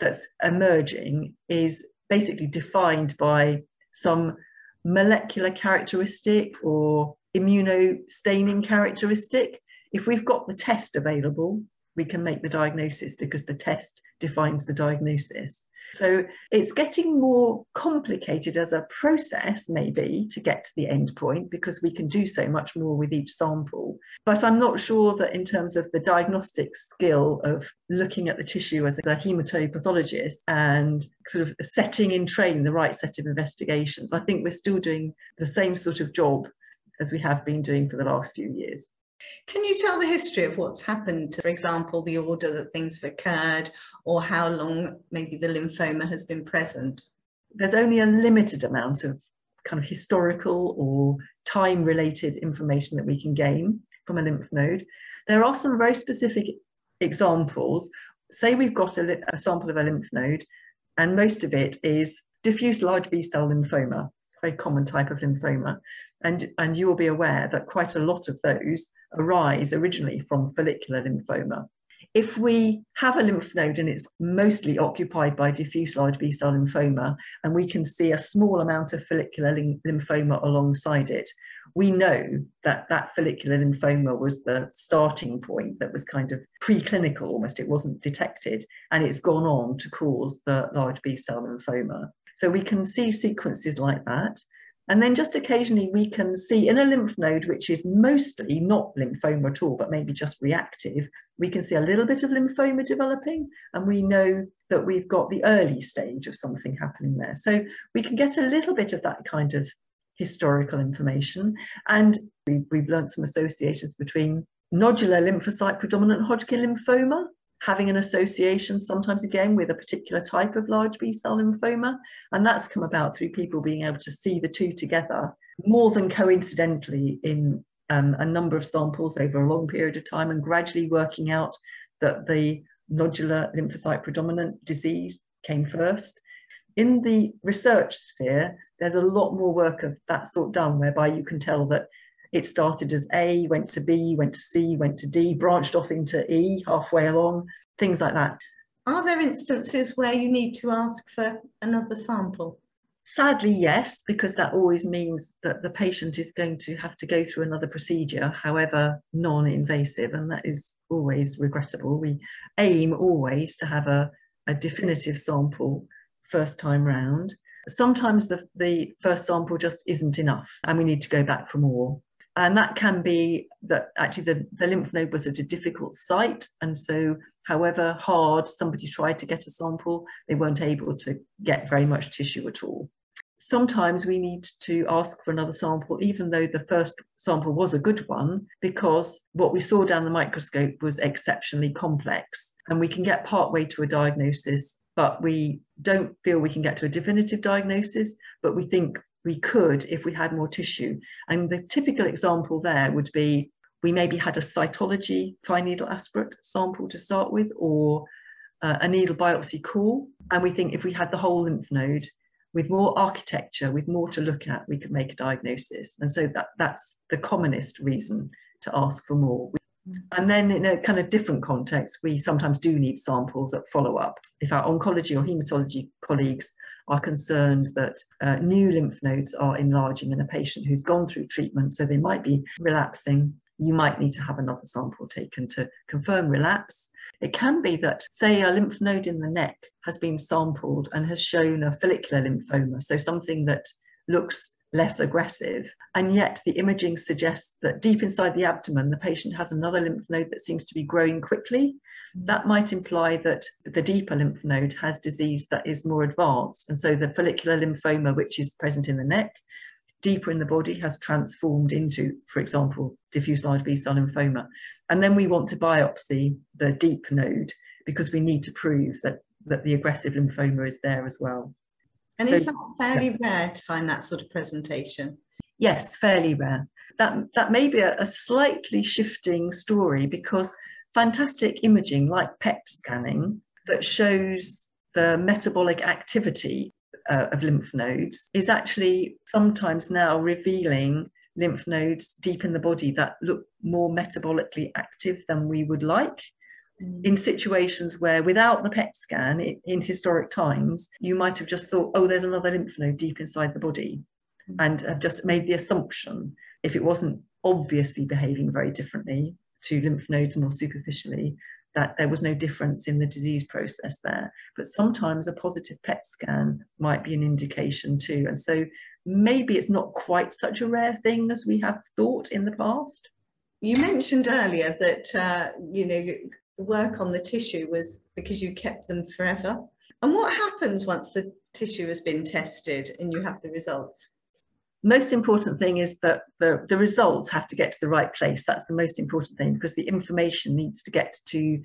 that's emerging is basically defined by some molecular characteristic or immunostaining characteristic. If we've got the test available, we can make the diagnosis because the test defines the diagnosis. So it's getting more complicated as a process, maybe, to get to the end point because we can do so much more with each sample. But I'm not sure that in terms of the diagnostic skill of looking at the tissue as a hematopathologist and sort of setting in train the right set of investigations, I think we're still doing the same sort of job as we have been doing for the last few years. Can you tell the history of what's happened, for example, the order that things have occurred, or how long maybe the lymphoma has been present? There's only a limited amount of kind of historical or time related information that we can gain from a lymph node. There are some very specific examples. Say we've got a, a sample of a lymph node, and most of it is diffuse large B cell lymphoma, very common type of lymphoma. And, and you will be aware that quite a lot of those arise originally from follicular lymphoma. If we have a lymph node and it's mostly occupied by diffuse large B cell lymphoma, and we can see a small amount of follicular lymphoma alongside it, we know that that follicular lymphoma was the starting point that was kind of preclinical almost, it wasn't detected, and it's gone on to cause the large B cell lymphoma. So we can see sequences like that. And then just occasionally we can see in a lymph node, which is mostly not lymphoma at all, but maybe just reactive, we can see a little bit of lymphoma developing and we know that we've got the early stage of something happening there. So we can get a little bit of that kind of historical information. And we, we've learned some associations between nodular lymphocyte predominant Hodgkin lymphoma having an association sometimes again with a particular type of large B cell lymphoma. And that's come about through people being able to see the two together more than coincidentally in um, a number of samples over a long period of time and gradually working out that the nodular lymphocyte predominant disease came first. In the research sphere, there's a lot more work of that sort done whereby you can tell that it started as A, went to B, went to C, went to D, branched off into E halfway along, things like that. Are there instances where you need to ask for another sample? Sadly, yes, because that always means that the patient is going to have to go through another procedure, however non invasive, and that is always regrettable. We aim always to have a, a definitive sample first time round. Sometimes the, the first sample just isn't enough, and we need to go back for more. And that can be that actually the, the lymph node was at a difficult site. And so, however hard somebody tried to get a sample, they weren't able to get very much tissue at all. Sometimes we need to ask for another sample, even though the first sample was a good one, because what we saw down the microscope was exceptionally complex. And we can get partway to a diagnosis but we don't feel we can get to a definitive diagnosis, but we think we could if we had more tissue. And the typical example there would be we maybe had a cytology fine needle aspirate sample to start with, or uh, a needle biopsy core. And we think if we had the whole lymph node with more architecture, with more to look at, we could make a diagnosis. And so that, that's the commonest reason to ask for more. And then in a kind of different context, we sometimes do need samples that follow up. If our oncology or hematology colleagues are concerned that uh, new lymph nodes are enlarging in a patient who's gone through treatment, so they might be relapsing, you might need to have another sample taken to confirm relapse. It can be that, say, a lymph node in the neck has been sampled and has shown a follicular lymphoma, so something that looks less aggressive. And yet the imaging suggests that deep inside the abdomen, the patient has another lymph node that seems to be growing quickly. That might imply that the deeper lymph node has disease that is more advanced. And so the follicular lymphoma, which is present in the neck, deeper in the body has transformed into, for example, diffuse large B cell lymphoma. And then we want to biopsy the deep node because we need to prove that, that the aggressive lymphoma is there as well. And is that fairly rare to find that sort of presentation? Yes, fairly rare. That, that may be a, a slightly shifting story because fantastic imaging like PET scanning that shows the metabolic activity uh, of lymph nodes is actually sometimes now revealing lymph nodes deep in the body that look more metabolically active than we would like in situations where without the PET scan in, in historic times, you might have just thought, oh, there's another lymph node deep inside the body, mm. and have just made the assumption, if it wasn't obviously behaving very differently to lymph nodes more superficially, that there was no difference in the disease process there. But sometimes a positive PET scan might be an indication too. And so maybe it's not quite such a rare thing as we have thought in the past. You mentioned earlier that uh, you know the work on the tissue was because you kept them forever. And what happens once the tissue has been tested and you have the results? Most important thing is that the, the results have to get to the right place. That's the most important thing because the information needs to get to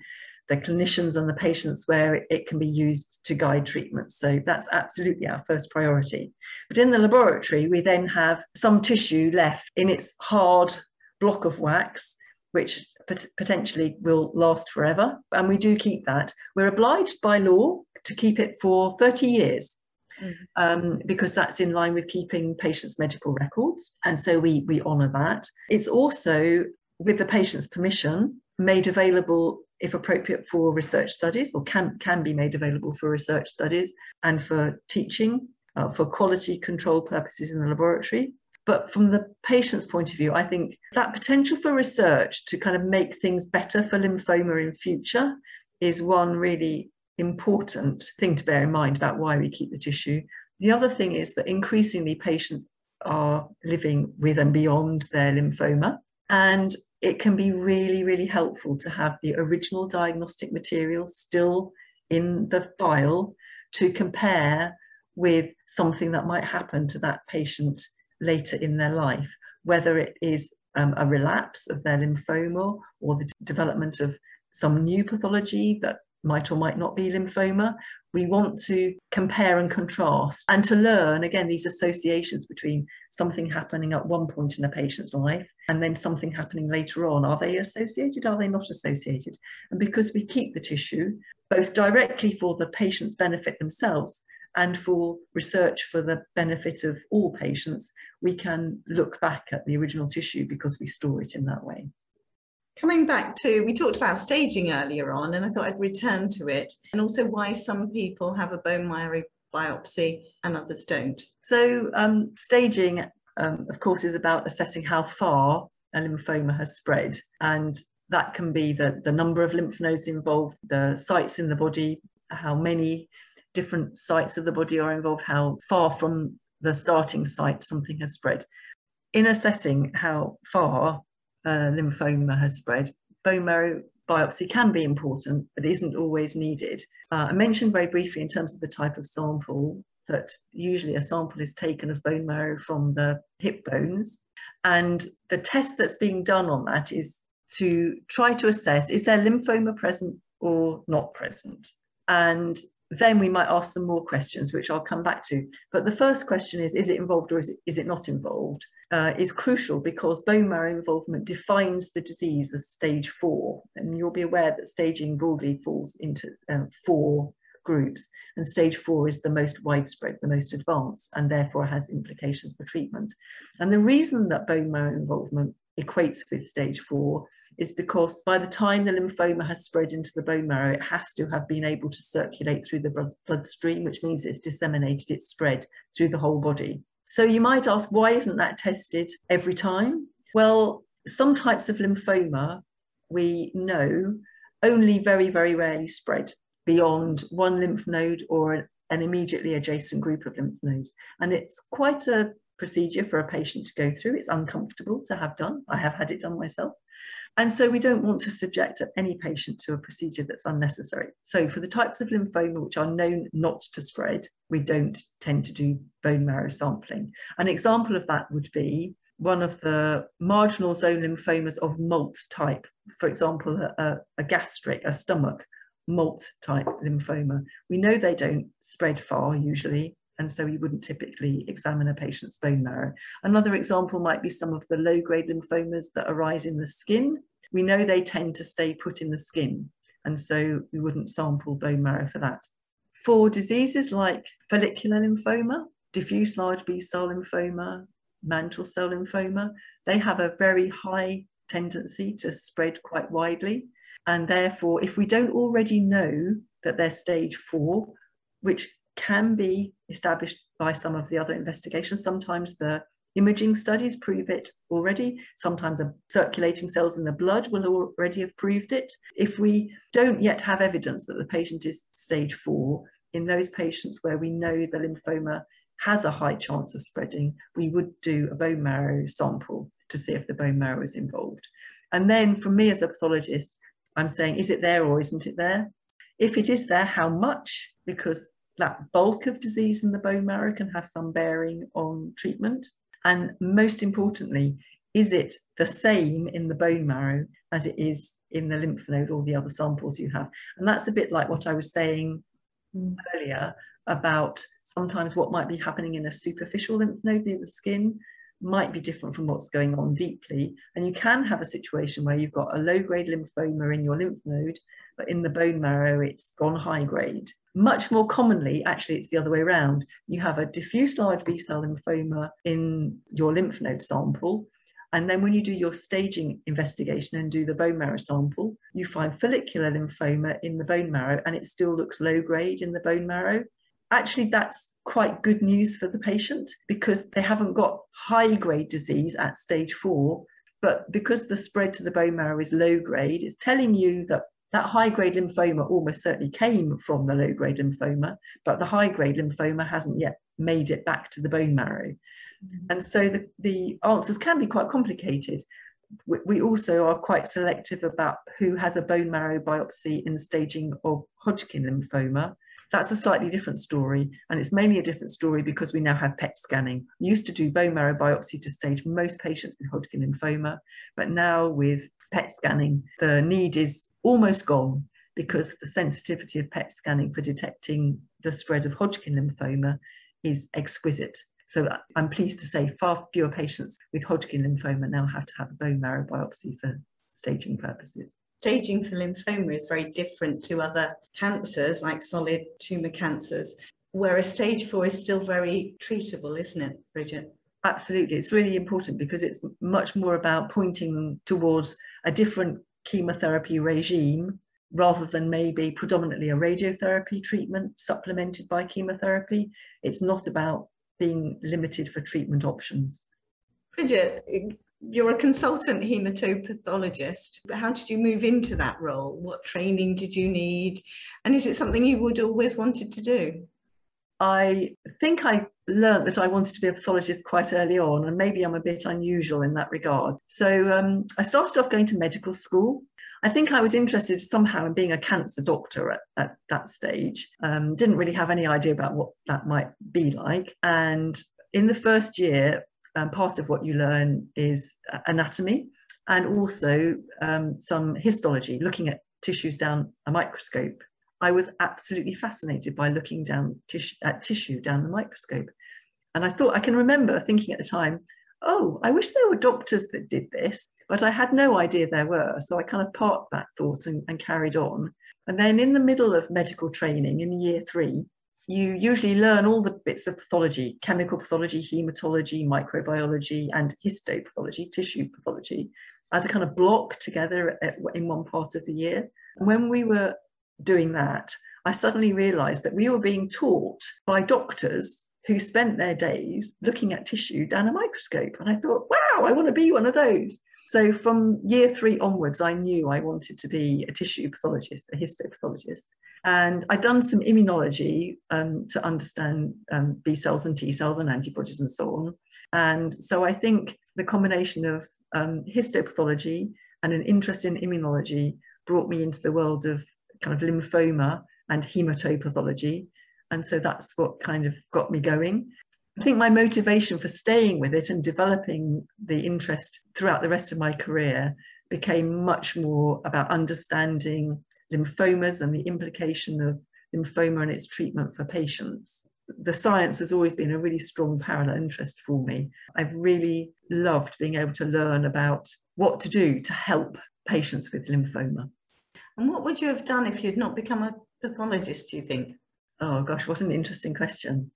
the clinicians and the patients where it, can be used to guide treatment. So that's absolutely our first priority. But in the laboratory, we then have some tissue left in its hard block of wax which pot- potentially will last forever. And we do keep that. We're obliged by law to keep it for 30 years. Mm. um, because that's in line with keeping patients' medical records. And so we, we honour that. It's also, with the patient's permission, made available if appropriate for research studies or can, can be made available for research studies and for teaching uh, for quality control purposes in the laboratory. But from the patient's point of view, I think that potential for research to kind of make things better for lymphoma in future is one really important thing to bear in mind about why we keep the tissue. The other thing is that increasingly patients are living with and beyond their lymphoma. And it can be really, really helpful to have the original diagnostic material still in the file to compare with something that might happen to that patient later in their life, whether it is um, a relapse of their lymphoma or the development of some new pathology that might or might not be lymphoma. We want to compare and contrast and to learn again these associations between something happening at one point in a patient's life and then something happening later on. Are they associated? Are they not associated? And because we keep the tissue, both directly for the patient's benefit themselves and for research for the benefit of all patients, we can look back at the original tissue because we store it in that way. Coming back to, we talked about staging earlier on, and I thought I'd return to it, and also why some people have a bone marrow biopsy and others don't. So, um, staging, um, of course, is about assessing how far a lymphoma has spread, and that can be the, the number of lymph nodes involved, the sites in the body, how many different sites of the body are involved, how far from the starting site something has spread. In assessing how far uh, lymphoma has spread. Bone marrow biopsy can be important, but isn't always needed. Uh, I mentioned very briefly in terms of the type of sample that usually a sample is taken of bone marrow from the hip bones. And the test that's being done on that is to try to assess is there lymphoma present or not present? And then we might ask some more questions, which I'll come back to. But the first question is is it involved or is it, is it not involved? Uh, is crucial because bone marrow involvement defines the disease as stage four. And you'll be aware that staging broadly falls into um, four groups, and stage four is the most widespread, the most advanced, and therefore has implications for treatment. And the reason that bone marrow involvement equates with stage four is because by the time the lymphoma has spread into the bone marrow, it has to have been able to circulate through the bloodstream, which means it's disseminated, it's spread through the whole body. So you might ask, why isn't that tested every time? Well, some types of lymphoma we know only very, very rarely spread beyond one lymph node or an immediately adjacent group of lymph nodes. And it's quite a procedure for a patient to go through. It's uncomfortable to have done. I have had it done myself. And so we don't want to subject any patient to a procedure that's unnecessary. So for the types of lymphoma which are known not to spread, we don't tend to do bone marrow sampling. An example of that would be one of the marginal zone lymphomas of MALT type, for example, a, a gastric, a stomach MALT type lymphoma. We know they don't spread far usually, and so you wouldn't typically examine a patient's bone marrow. Another example might be some of the low-grade lymphomas that arise in the skin. We know they tend to stay put in the skin, and so we wouldn't sample bone marrow for that. For diseases like follicular lymphoma, diffuse large B-cell lymphoma, mantle cell lymphoma, they have a very high tendency to spread quite widely. And therefore, if we don't already know that they're stage four, which can be established by some of the other investigations. Sometimes the imaging studies prove it already. Sometimes the circulating cells in the blood will already have proved it. If we don't yet have evidence that the patient is stage four, in those patients where we know the lymphoma has a high chance of spreading, we would do a bone marrow sample to see if the bone marrow is involved. And then for me as a pathologist, I'm saying, is it there or isn't it there? If it is there, how much? Because that bulk of disease in the bone marrow can have some bearing on treatment. And most importantly, is it the same in the bone marrow as it is in the lymph node or the other samples you have? And that's a bit like what I was saying earlier about sometimes what might be happening in a superficial lymph node near the skin might be different from what's going on deeply. And you can have a situation where you've got a low grade lymphoma in your lymph node, but in the bone marrow, it's gone high grade. Much more commonly, actually, it's the other way around. You have a diffuse large B cell lymphoma in your lymph node sample. And then when you do your staging investigation and do the bone marrow sample, you find follicular lymphoma in the bone marrow and it still looks low grade in the bone marrow actually that's quite good news for the patient because they haven't got high grade disease at stage four but because the spread to the bone marrow is low grade it's telling you that that high grade lymphoma almost certainly came from the low grade lymphoma but the high grade lymphoma hasn't yet made it back to the bone marrow. Mm-hmm. and so the, the answers can be quite complicated. We, we also are quite selective about who has a bone marrow biopsy in the staging of Hodgkin lymphoma that's a slightly different story, and it's mainly a different story because we now have PET scanning. We used to do bone marrow biopsy to stage most patients with Hodgkin lymphoma, but now with PET scanning, the need is almost gone because the sensitivity of PET scanning for detecting the spread of Hodgkin lymphoma is exquisite. So uh, I'm pleased to say far fewer patients with Hodgkin lymphoma now have to have a bone marrow biopsy for staging purposes staging for lymphoma is very different to other cancers like solid tumour cancers, whereas stage four is still very treatable, isn't it, Bridget? Absolutely. It's really important because it's much more about pointing towards a different chemotherapy regime rather than maybe predominantly a radiotherapy treatment supplemented by chemotherapy. It's not about being limited for treatment options. Bridget, you're a consultant hematopathologist. But how did you move into that role? What training did you need? And is it something you would always wanted to do? I think I learned that I wanted to be a pathologist quite early on, and maybe I'm a bit unusual in that regard. So um, I started off going to medical school. I think I was interested somehow in being a cancer doctor at, at that stage. Um, didn't really have any idea about what that might be like. And in the first year, um, part of what you learn is anatomy and also um, some histology, looking at tissues down a microscope. I was absolutely fascinated by looking down tis- at tissue down the microscope. And I thought, I can remember thinking at the time, oh, I wish there were doctors that did this, but I had no idea there were. So I kind of parked that thought and, and carried on. And then in the middle of medical training in year three, you usually learn all the bits of pathology, chemical pathology, hematology, microbiology, and histopathology, tissue pathology, as a kind of block together at, in one part of the year. When we were doing that, I suddenly realized that we were being taught by doctors who spent their days looking at tissue down a microscope. And I thought, wow, I want to be one of those. So from year three onwards, I knew I wanted to be a tissue pathologist, a histopathologist. And I'd done some immunology um, to understand um, B cells and T cells and antibodies and so on. And so I think the combination of um, histopathology and an interest in immunology brought me into the world of kind of lymphoma and hematopathology. And so that's what kind of got me going. I think my motivation for staying with it and developing the interest throughout the rest of my career became much more about understanding lymphomas and the implication of lymphoma and its treatment for patients. The science has always been a really strong parallel interest for me. I've really loved being able to learn about what to do to help patients with lymphoma. And what would you have done if you'd not become a pathologist, do you think? Oh gosh, what an interesting question.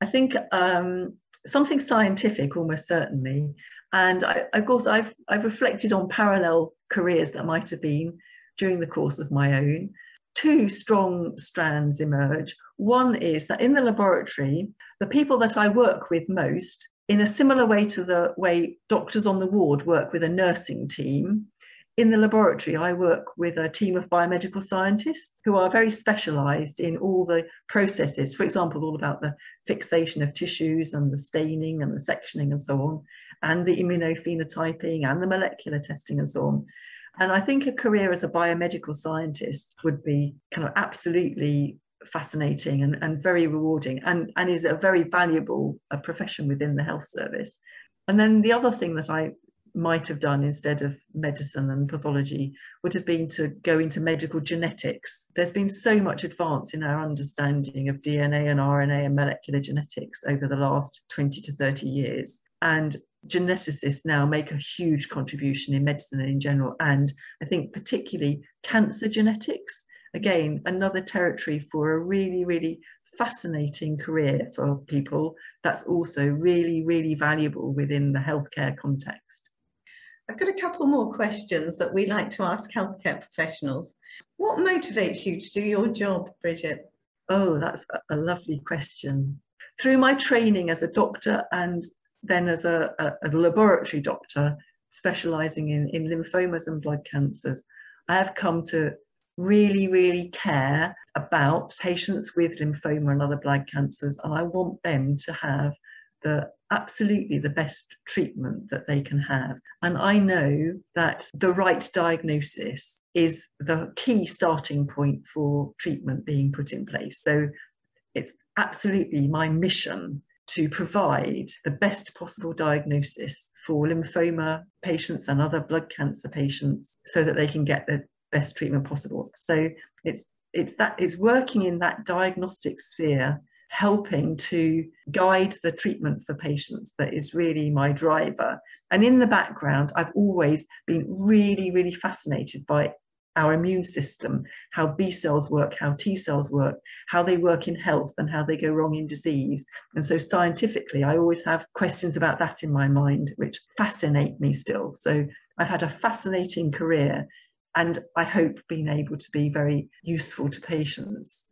I think um, something scientific, almost certainly. And I, of course, I've, I've reflected on parallel careers that might have been during the course of my own. Two strong strands emerge. One is that in the laboratory, the people that I work with most, in a similar way to the way doctors on the ward work with a nursing team, in the laboratory, I work with a team of biomedical scientists who are very specialised in all the processes, for example, all about the fixation of tissues and the staining and the sectioning and so on, and the immunophenotyping and the molecular testing and so on. And I think a career as a biomedical scientist would be kind of absolutely fascinating and, and very rewarding and, and is a very valuable a profession within the health service. And then the other thing that I might have done instead of medicine and pathology would have been to go into medical genetics. There's been so much advance in our understanding of DNA and RNA and molecular genetics over the last 20 to 30 years. And geneticists now make a huge contribution in medicine in general, and I think particularly cancer genetics. Again, another territory for a really, really fascinating career for people that's also really, really valuable within the healthcare context. I've got a couple more questions that we like to ask healthcare professionals. What motivates you to do your job, Bridget? Oh, that's a lovely question. Through my training as a doctor and then as a, a, a laboratory doctor specializing in, in lymphomas and blood cancers, I have come to really, really care about patients with lymphoma and other blood cancers, and I want them to have the absolutely the best treatment that they can have. And I know that the right diagnosis is the key starting point for treatment being put in place. So it's absolutely my mission to provide the best possible diagnosis for lymphoma patients and other blood cancer patients so that they can get the best treatment possible. So it's it's that it's working in that diagnostic sphere helping to guide the treatment for patients that is really my driver. And in the background, I've always been really, really fascinated by our immune system, how B cells work, how T cells work, how they work in health, and how they go wrong in disease. And so, scientifically, I always have questions about that in my mind, which fascinate me still. So, I've had a fascinating career, and I hope being able to be very useful to patients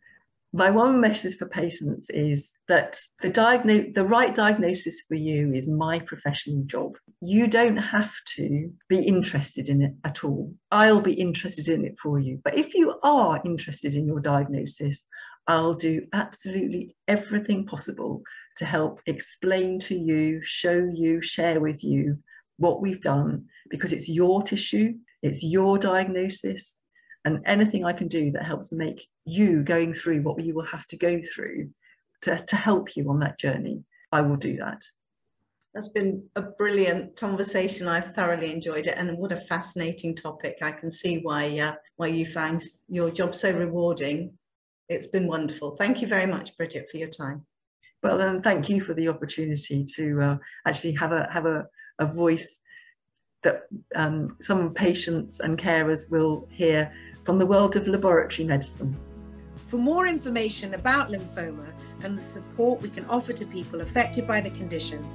my one message for patients is that the diagnose the right diagnosis for you is my professional job. You don't have to be interested in it at all. I'll be interested in it for you. But if you are interested in your diagnosis, I'll do absolutely everything possible to help explain to you, show you, share with you what we've done because it's your tissue, it's your diagnosis, and anything I can do that helps make you going through what you will have to go through to, to help you on that journey, I will do that. That's been a brilliant conversation. I've thoroughly enjoyed it, and what a fascinating topic. I can see why uh, why you find your job so rewarding. It's been wonderful. Thank you very much, Bridget, for your time. Well, and thank you for the opportunity to uh, actually have a have a, a voice that um, some patients and carers will hear from the world of laboratory medicine. For more information about lymphoma and the support we can offer to people affected by the condition,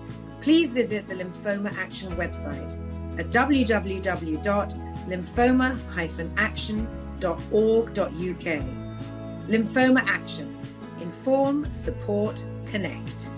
please visit the Lymphoma Action website at www.lymphoma-action.org.uk. Lymphoma Action Inform, Support, Connect.